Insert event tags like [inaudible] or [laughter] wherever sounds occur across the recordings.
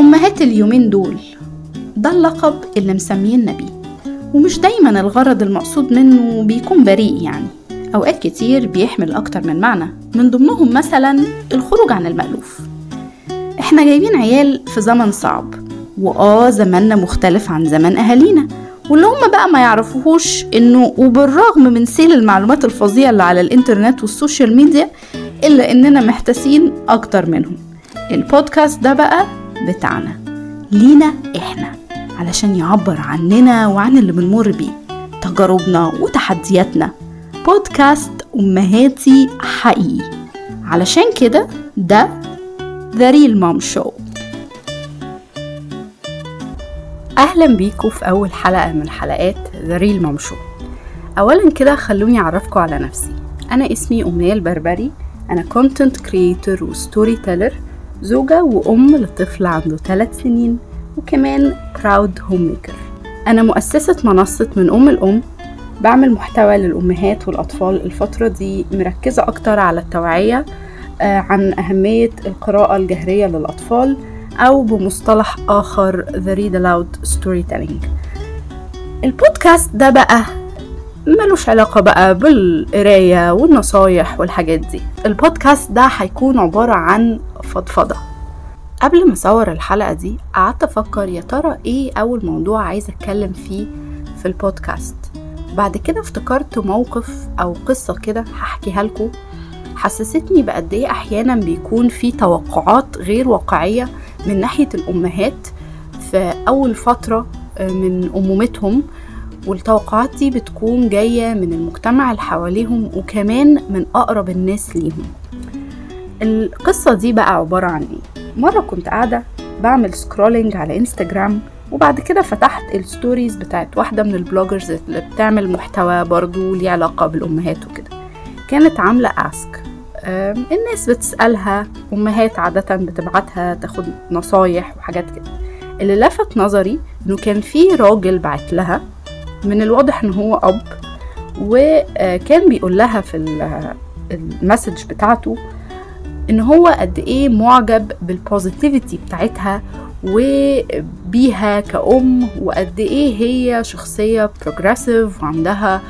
أمهات اليومين دول. ده اللقب اللي مسمينا بيه ومش دايما الغرض المقصود منه بيكون بريء يعني. أوقات كتير بيحمل أكتر من معنى. من ضمنهم مثلا الخروج عن المألوف. إحنا جايبين عيال في زمن صعب. وآه زماننا مختلف عن زمان أهالينا. واللي هم بقى ما يعرفوهوش إنه وبالرغم من سيل المعلومات الفظيعة اللي على الإنترنت وال social media إلا إننا محتاسين أكتر منهم. البودكاست ده بقى بتاعنا. لينا إحنا علشان يعبر عننا وعن اللي بنمر بيه تجاربنا وتحدياتنا. بودكاست أمهاتي حقيقي. علشان كده ده The Real Mom Show. أهلا بيكم في أول حلقة من حلقات The Real Mom Show. أولا كده خلوني أعرفكم على نفسي. أنا اسمي أمنية البربري. أنا content creator و storyteller زوجة وأم لطفل عنده 3 سنين وكمان proud homemaker أنا مؤسسة منصة من أم لأم. بعمل محتوى للأمهات والأطفال الفترة دي مركزة أكتر على التوعية عن أهمية القراءة الجهرية للأطفال أو بمصطلح آخر The Read Aloud Storytelling. البودكاست ده بقى ملوش علاقة بقى بالقراية والنصايح والحاجات دي. البودكاست ده هيكون عبارة عن فضفضة. قبل ما أصور الحلقة دي قعدت أفكر يا ترى إيه أول موضوع عايزة أتكلم فيه في البودكاست. بعد كده افتكرت موقف أو قصة كده هحكيها لكم. حسستني بقد إيه أحيانا بيكون في توقعات غير واقعية من ناحية الأمهات في أول فترة من أمومتهم. والتوقعات دي بتكون جاية من المجتمع اللي حواليهم وكمان من أقرب الناس ليهم. القصة دي بقى عبارة عن إيه؟ مرة كنت قاعدة بعمل scrolling على انستجرام وبعد كده فتحت ال stories بتاعت واحدة من ال bloggers اللي بتعمل محتوى برضو ليه علاقة بالأمهات وكده. كانت عاملة ask الناس بتسألها أمهات عادة بتبعتها تاخد نصايح وحاجات كده. اللي لفت نظري إنه كان في راجل بعت لها من الواضح إن هو أب وكان بيقول لها في ال message بتاعته إن هو قد إيه معجب بال positivity بتاعتها وبيها كأم وقد إيه هي شخصية progressive وعندها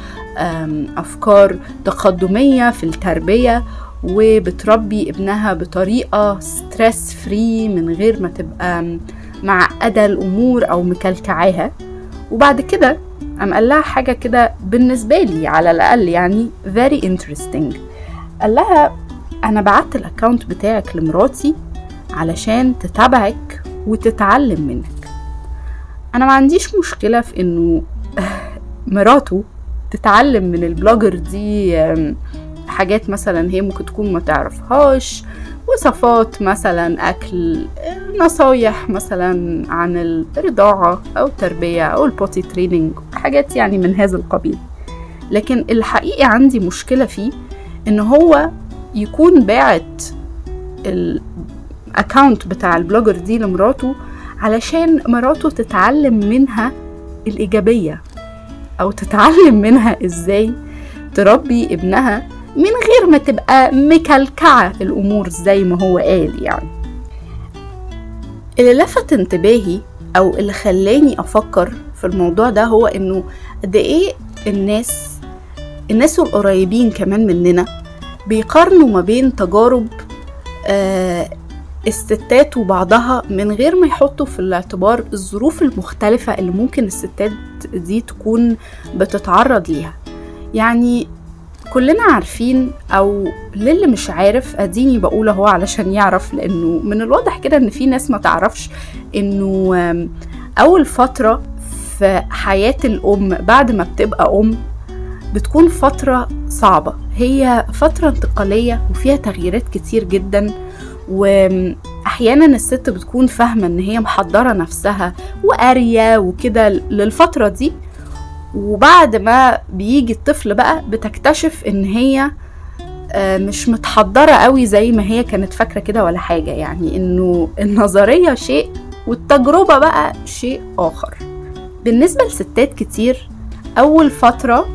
أفكار تقدمية في التربية وبتربي ابنها بطريقة stress free من غير ما تبقى معقدة الأمور أو مكلكعاها. وبعد كده قام قال لها حاجة كده بالنسبة لي على الأقل يعني very interesting. قال لها أنا بعت ال account بتاعك لمراتي علشان تتابعك وتتعلم منك. أنا ما عنديش مشكلة في إنه [laughs] مراته تتعلم من ال blogger دي حاجات مثلا هي ممكن تكون ما تعرفهاش وصفات مثلا أكل نصايح مثلا عن الرضاعة أو التربية أو ال potty training حاجات يعني من هذا القبيل. لكن الحقيقة عندي مشكلة فيه إن هو يكون باعت ال account بتاع ال blogger دي لمراته علشان مراته تتعلم منها الإيجابية أو تتعلم منها إزاي تربي ابنها من غير ما تبقى مكلكعة الأمور زي ما هو قال يعني. اللي لفت انتباهي أو اللي خلاني أفكر في الموضوع ده هو إنه قد إيه الناس الناس القريبين كمان مننا بيقارنوا ما بين تجارب آه الستات وبعضها من غير ما يحطوا في الاعتبار الظروف المختلفة اللي ممكن الستات دي تكون بتتعرض ليها. يعني كلنا عارفين أو للي مش عارف أديني بقول أهو علشان يعرف لأنه من الواضح كده إن في ناس ما تعرفش إنه أول فترة في حياة الأم بعد ما بتبقى أم بتكون فترة صعبة. هي فترة انتقالية وفيها تغييرات كتير جدا واحيانا الست بتكون فاهمة إن هي محضرة نفسها وقارية وكده للفترة دي. وبعد ما بيجي الطفل بقى بتكتشف إن هي مش متحضرة قوي زي ما هي كانت فاكرة كده ولا حاجة. يعني إنه النظرية شيء والتجربة بقى شيء آخر. بالنسبة لستات كتير أول فترة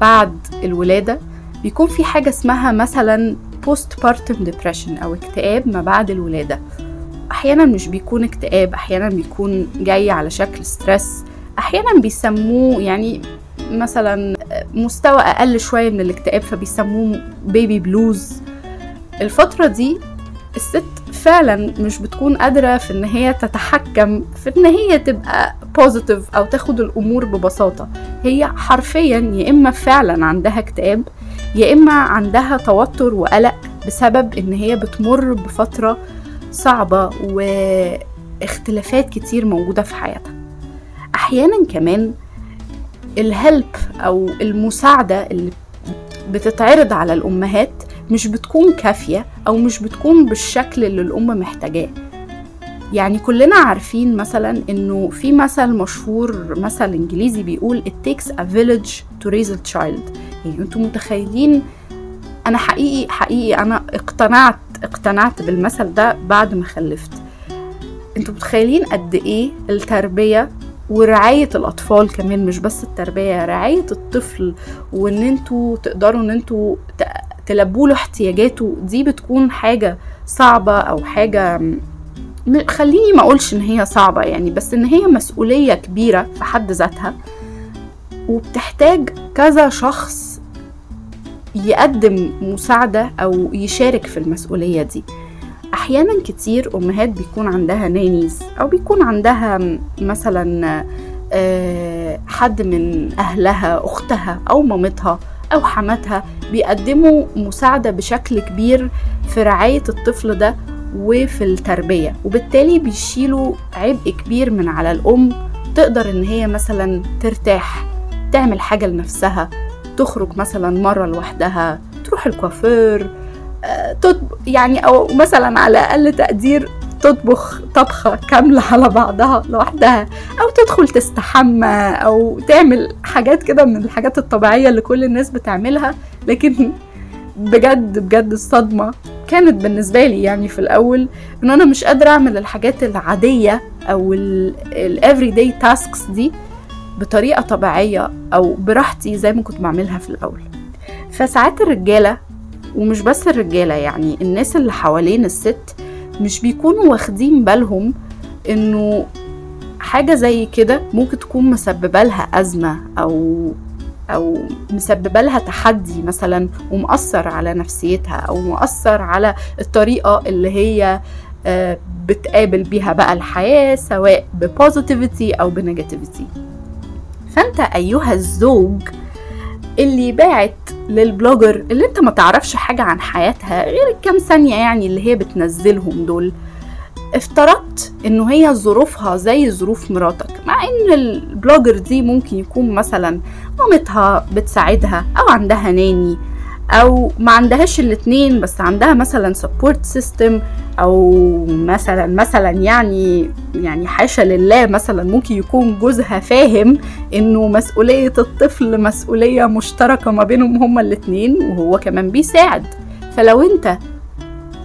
بعد الولادة بيكون في حاجة اسمها مثلا postpartum depression أو اكتئاب ما بعد الولادة. أحيانا مش بيكون اكتئاب أحيانا بيكون جاي على شكل stress أحيانا بيسموه يعني مثلا مستوى أقل شوية من الاكتئاب فبيسموه baby blues الفترة دي الست فعلا مش بتكون قادرة في إن هي تتحكم في إن هي تبقى positive أو تاخد الأمور ببساطة. هي حرفيا يا إما فعلا عندها اكتئاب يا إما عندها توتر وقلق بسبب إن هي بتمر بفترة صعبة واختلافات كتير موجودة في حياتها. أحيانا كمان الهلب أو المساعدة اللي بتتعرض على الأمهات مش بتكون كافية أو مش بتكون بالشكل اللي الأم محتاجاه. يعني كلنا عارفين مثلا إنه في مثل مشهور مثل إنجليزي بيقول it takes a village to raise a child. يعني أنتوا متخيلين؟ أنا حقيقي حقيقي أنا اقتنعت اقتنعت بالمثل ده بعد ما خلفت. أنتوا متخيلين قد إيه التربية ورعاية الأطفال كمان مش بس التربية رعاية الطفل وإن أنتوا تقدروا إن أنتوا تلبوا له احتياجاته دي بتكون حاجة صعبة أو حاجة خليني ما أقولش إن هي صعبة يعني بس إن هي مسؤولية كبيرة في حد ذاتها. وبتحتاج كذا شخص يقدم مساعدة أو يشارك في المسؤولية دي. أحيانا كتير أمهات بيكون عندها نانيز أو بيكون عندها مثلا حد من أهلها أختها أو مامتها. أو حماتها بيقدموا مساعدة بشكل كبير في رعاية الطفل ده وفي التربية. وبالتالي بيشيلوا عبء كبير من على الأم تقدر إن هي مثلا ترتاح تعمل حاجة لنفسها تخرج مثلا مرة لوحدها تروح الكوافير يعني أو مثلا على أقل تقدير تطبخ طبخة كاملة على بعضها لوحدها أو تدخل تستحمى أو تعمل حاجات كده من الحاجات الطبيعية اللي كل الناس بتعملها. لكن بجد بجد الصدمة كانت بالنسبة لي يعني في الأول إن أنا مش قادرة أعمل الحاجات العادية أو ال everyday tasks دي بطريقة طبيعية أو براحتي زي ما كنت بعملها في الأول. فساعات الرجالة ومش بس الرجالة يعني الناس اللي حوالين الست مش بيكونوا واخدين بالهم إنه حاجة زي كده ممكن تكون مسببة لها أزمة أو أو مسببة لها تحدي مثلا ومأثر على نفسيتها أو مؤثر على الطريقة اللي هي بتقابل بيها بقى الحياة سواء ب positivity أو ب negativity فأنت أيها الزوج اللي باعت لل blogger اللي انت ما تعرفش حاجة عن حياتها غير الكام ثانية يعني اللي هي بتنزلهم دول. افترضت انه هي ظروفها زي ظروف مراتك مع إن ال blogger دي ممكن يكون مثلا مامتها بتساعدها أو عندها nanny أو ما عندهاش الاتنين بس عندها مثلا support system أو مثلا مثلا يعني يعني حاشا لله مثلا ممكن يكون جوزها فاهم إنه مسؤولية الطفل مسؤولية مشتركة ما بينهم هما الاتنين وهو كمان بيساعد. فلو أنت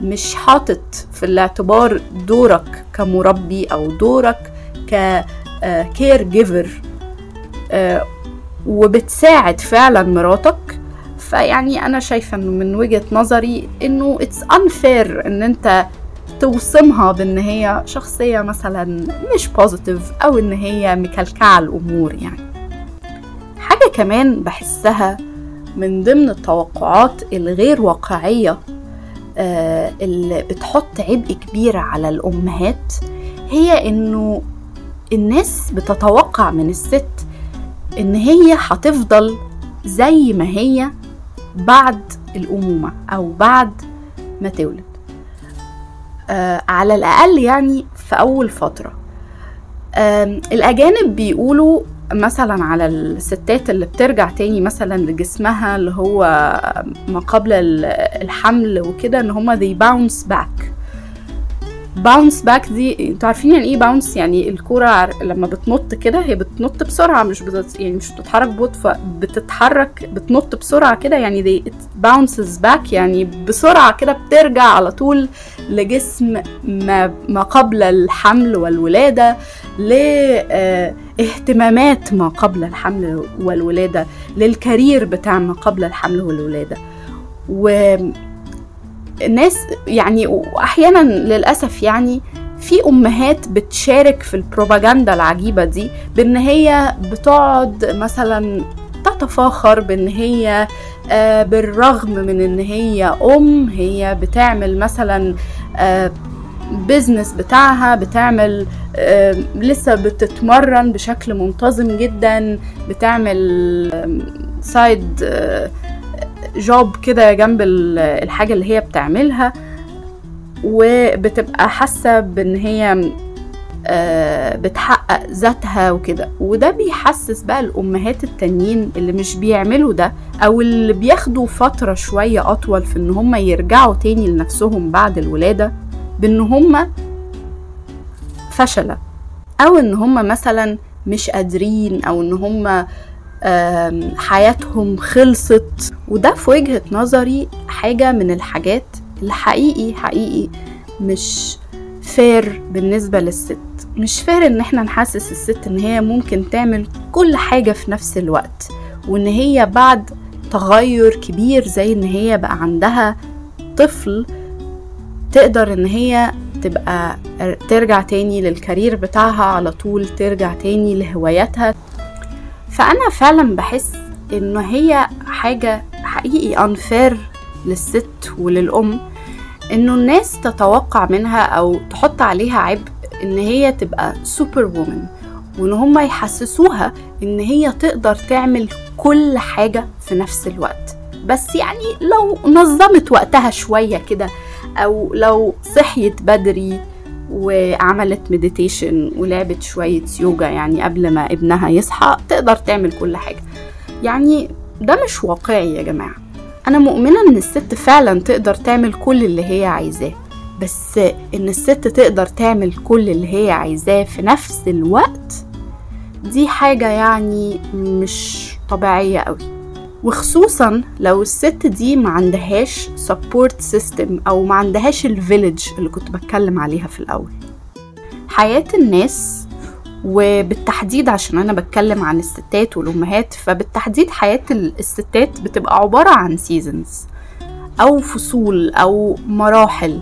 مش حاطط في الاعتبار دورك كمربي أو دورك ك caregiver وبتساعد فعلا مراتك فيعني أنا شايفة إنه من وجهة نظري إنه it's unfair إن أنت توصمها بإن هي شخصية مثلا مش positive أو إن هي مكلكعة الأمور يعني. حاجة كمان بحسها من ضمن التوقعات الغير واقعية آه اللي بتحط عبء كبير على الأمهات هي إنه الناس بتتوقع من الست إن هي هتفضل زي ما هي بعد الأمومة أو بعد ما تولد. آه على الأقل يعني في أول فترة. آه الأجانب بيقولوا مثلا على الستات اللي بترجع تاني مثلا لجسمها اللي هو ما قبل الحمل وكده إن هما they bounce back. bounce back دي أنتوا عارفين يعني إيه bounce يعني الكورة لما بتنط كده هي بتنط بسرعة مش بتت... يعني مش بتتحرك ببطء بتتحرك بتنط بسرعة كده يعني دي bounces back يعني بسرعة كده بترجع على طول لجسم ما, ما قبل الحمل والولادة لاهتمامات ما قبل الحمل والولادة لل career بتاع ما قبل الحمل والولادة. و ناس يعني وأحيانا للأسف يعني في أمهات بتشارك في البروباجندا العجيبة دي بإن هي بتقعد مثلا تتفاخر بإن هي آه، بالرغم من إن هي أم هي بتعمل مثلا بيزنس بتاعها بتعمل آه، لسه بتتمرن بشكل منتظم جدا بتعمل سايد جوب كده جنب الحاجة اللي هي بتعملها وبتبقى حاسة بإن هي آه، بتحقق ذاتها وكده. وده بيحسس بقى الأمهات التانيين اللي مش بيعملوا ده أو اللي بياخدوا فترة شوية أطول في إن هم يرجعوا تاني لنفسهم بعد الولادة بإن هم فشلة. أو إن هم مثلا مش قادرين أو إن هم حياتهم خلصت. وده في وجهة نظري حاجة من الحاجات اللي حقيقي حقيقي مش fair بالنسبة للست. مش fair إن إحنا نحسس الست إن هي ممكن تعمل كل حاجة في نفس الوقت وإن هي بعد تغير كبير زي إن هي بقى عندها طفل تقدر إن هي تبقى ترجع تاني لل career بتاعها على طول ترجع تاني لهواياتها. فأنا فعلا بحس انه هي حاجة حقيقي unfair للست وللأم إنه الناس تتوقع منها أو تحط عليها عبء إن هي تبقى superwoman وإن هم يحسسوها إن هي تقدر تعمل كل حاجة في نفس الوقت. بس يعني لو نظمت وقتها شوية كده أو لو صحيت بدري وعملت مديتيشن ولعبت شوية يوجا يعني قبل ما ابنها يصحى تقدر تعمل كل حاجة. يعني ده مش واقعي يا جماعة. أنا مؤمنة إن الست فعلا تقدر تعمل كل اللي هي عايزاه بس إن الست تقدر تعمل كل اللي هي عايزاه في نفس الوقت دي حاجة يعني مش طبيعية قوي وخصوصا لو الست دي ما عندهاش support system أو ما عندهاش ال village اللي كنت بتكلم عليها في الأول. حياة الناس وبالتحديد عشان أنا بتكلم عن الستات والأمهات فبالتحديد حياة الستات بتبقى عبارة عن seasons أو فصول أو مراحل.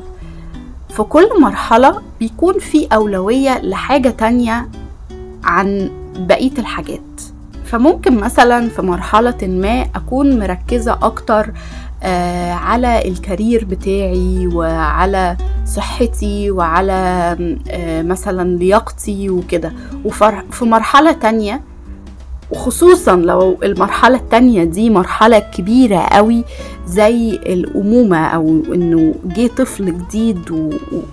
في كل مرحلة بيكون في أولوية لحاجة تانية عن بقية الحاجات. فممكن مثلا في مرحلة ما أكون مركزة أكتر آه على الكارير بتاعي وعلى صحتي وعلى آه مثلا لياقتي وكده. وفي مرحلة تانية وخصوصا لو المرحلة التانية دي مرحلة كبيرة قوي زي الأمومة أو إنه جه طفل جديد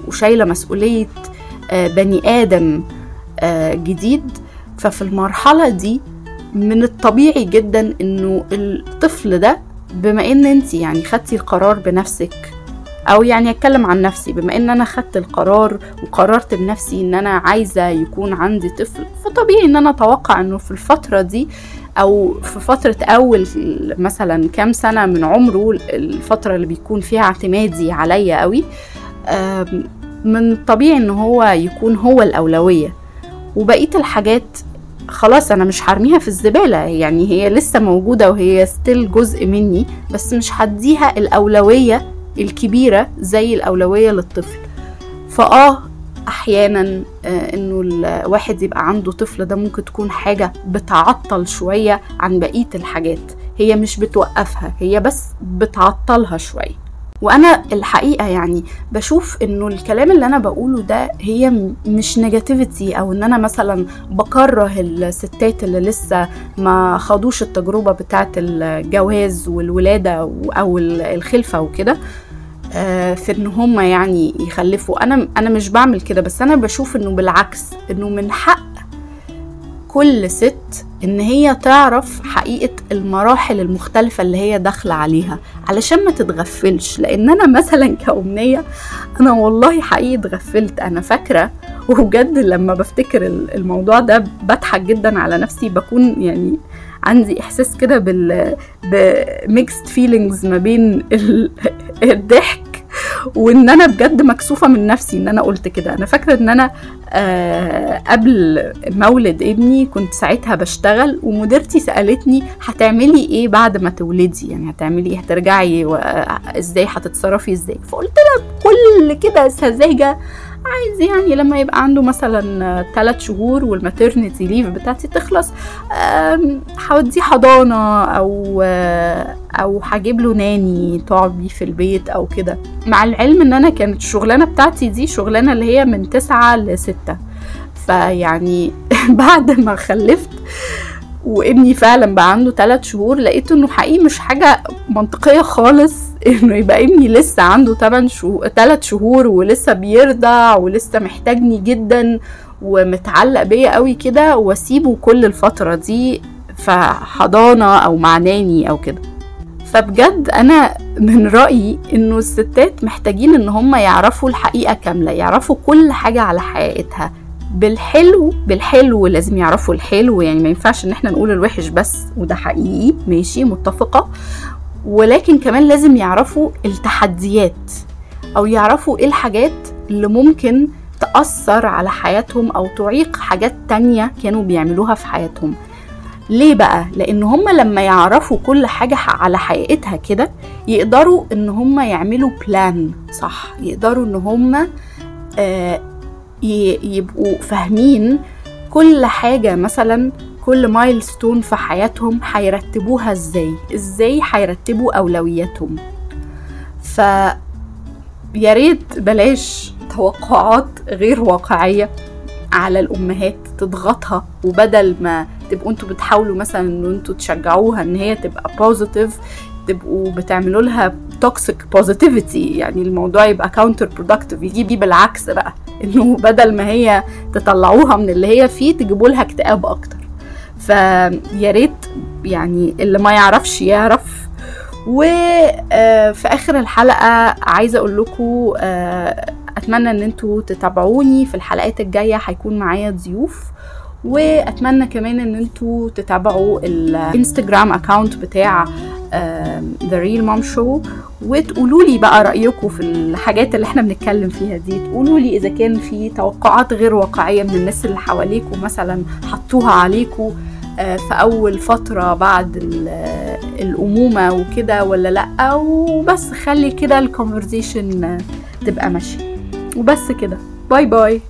وشايلة مسؤولية آه بني آدم جديد. ففي المرحلة دي من الطبيعي جدا إنه الطفل ده بما إن أنت يعني خدتي القرار بنفسك أو يعني أتكلم عن نفسي بما إن أنا خدت القرار وقررت بنفسي إن أنا عايزة يكون عندي طفل فطبيعي إن أنا أتوقع إنه في الفترة دي أو في فترة أول مثلا كام سنة من عمره الفترة اللي بيكون فيها اعتمادي عليا قوي من الطبيعي إن هو يكون هو الأولوية. وبقية الحاجات خلاص أنا مش هرميها في الزبالة يعني هي لسه موجودة وهي ستيل جزء مني بس مش هديها الأولوية الكبيرة زي الأولوية للطفل. فآه أحيانا آه إنه الواحد يبقى عنده طفل ده ممكن تكون حاجة بتعطل شوية عن بقية الحاجات هي مش بتوقفها هي بس بتعطلها شوية. وأنا الحقيقة يعني بشوف انه الكلام اللي أنا بقوله ده هي مش نيجاتيفيتي أو ان أنا مثلا بكره الستات اللي لسه ما خدوش التجربة بتاعه الجواز والولادة أو الخلفة وكده آه، في ان هم يعني يخلفوا. أنا أنا مش بعمل كده بس أنا بشوف انه بالعكس انه من حق كل ست إن هي تعرف حقيقة المراحل المختلفة اللي هي داخلة عليها علشان ما تتغفلش. لأن أنا مثلا كأمنية أنا والله حقيقي اتغفلت. أنا فاكرة وبجد لما بفتكر الموضوع ده بضحك جدا على نفسي. بكون يعني عندي إحساس كده بال ب mixed feelings ما بين [laughs] الضحك وإن أنا بجد مكسوفة من نفسي إن أنا قلت كده. أنا فاكرة إن أنا قبل مولد ابني كنت ساعتها بشتغل ومديرتي سألتني هتعملي إيه بعد ما تولدي؟ يعني هتعملي إيه؟ هترجعي إزاي؟ هتتصرفي إزاي؟ فقلت لها بكل كده سذاجه عايز يعني لما يبقى عنده مثلا ثلاث شهور والماترنتي ليف بتاعتي تخلص هوديه حضانة أو أو هجيب له ناني تقعد بيه في البيت أو كده. مع العلم إن أنا كانت الشغلانة بتاعتي دي شغلانة اللي هي من تسعة لستة. فيعني [laughs] بعد ما خلفت وابني فعلا بقى عنده ثلاث شهور لقيت إنه حقيقي مش حاجة منطقية خالص. [laughs] إنه يبقى ابني لسه عنده 8 شهور 3 شهور ولسه بيرضع ولسه محتاجني جدا ومتعلق بيا قوي كده واسيبه كل الفترة دي في حضانه أو مع ناني أو كده. فبجد أنا من رأيي إنه الستات محتاجين إن هم يعرفوا الحقيقة كاملة يعرفوا كل حاجة على حقيقتها. بالحلو بالحلو لازم يعرفوا الحلو يعني ما ينفعش إن إحنا نقول الوحش بس وده حقيقي ماشي متفقة. ولكن كمان لازم يعرفوا التحديات أو يعرفوا إيه الحاجات اللي ممكن تأثر على حياتهم أو تعيق حاجات تانية كانوا بيعملوها في حياتهم. ليه بقى؟ لأن هم لما يعرفوا كل حاجة على حقيقتها كده يقدروا إن هم يعملوا بلان صح؟ يقدروا إن هم آه يبقوا فاهمين كل حاجة مثلا كل milestone في حياتهم هيرتبوها إزاي؟ إزاي هيرتبوا أولوياتهم؟ ف يا ريت بلاش توقعات غير واقعية على الأمهات تضغطها وبدل ما تبقوا أنتوا بتحاولوا مثلا ان أنتوا تشجعوها إن هي تبقى positive تبقوا بتعملوا لها toxic positivity يعني الموضوع يبقى counterproductive يجي بالعكس بقى. إنه بدل ما هي تطلعوها من اللي هي فيه تجيبوا لها اكتئاب أكتر. فيا ريت يعني اللي ما يعرفش يعرف. وفي آخر الحلقة عايزة أقول لكم أتمنى إن أنتوا تتابعوني. في الحلقات الجاية هيكون معايا ضيوف. وأتمنى كمان إن أنتوا تتابعوا ال Instagram account بتاع The Real Mom Show وتقولوا لي بقى رايكم في الحاجات اللي إحنا بنتكلم فيها دي. تقولوا لي إذا كان في توقعات غير واقعية من الناس اللي حواليكم مثلا حطوها عليكم في أول فترة بعد الأمومة وكده ولا لأ؟ وبس خلي كده ال conversation تبقى ماشية. وبس كده. bye bye.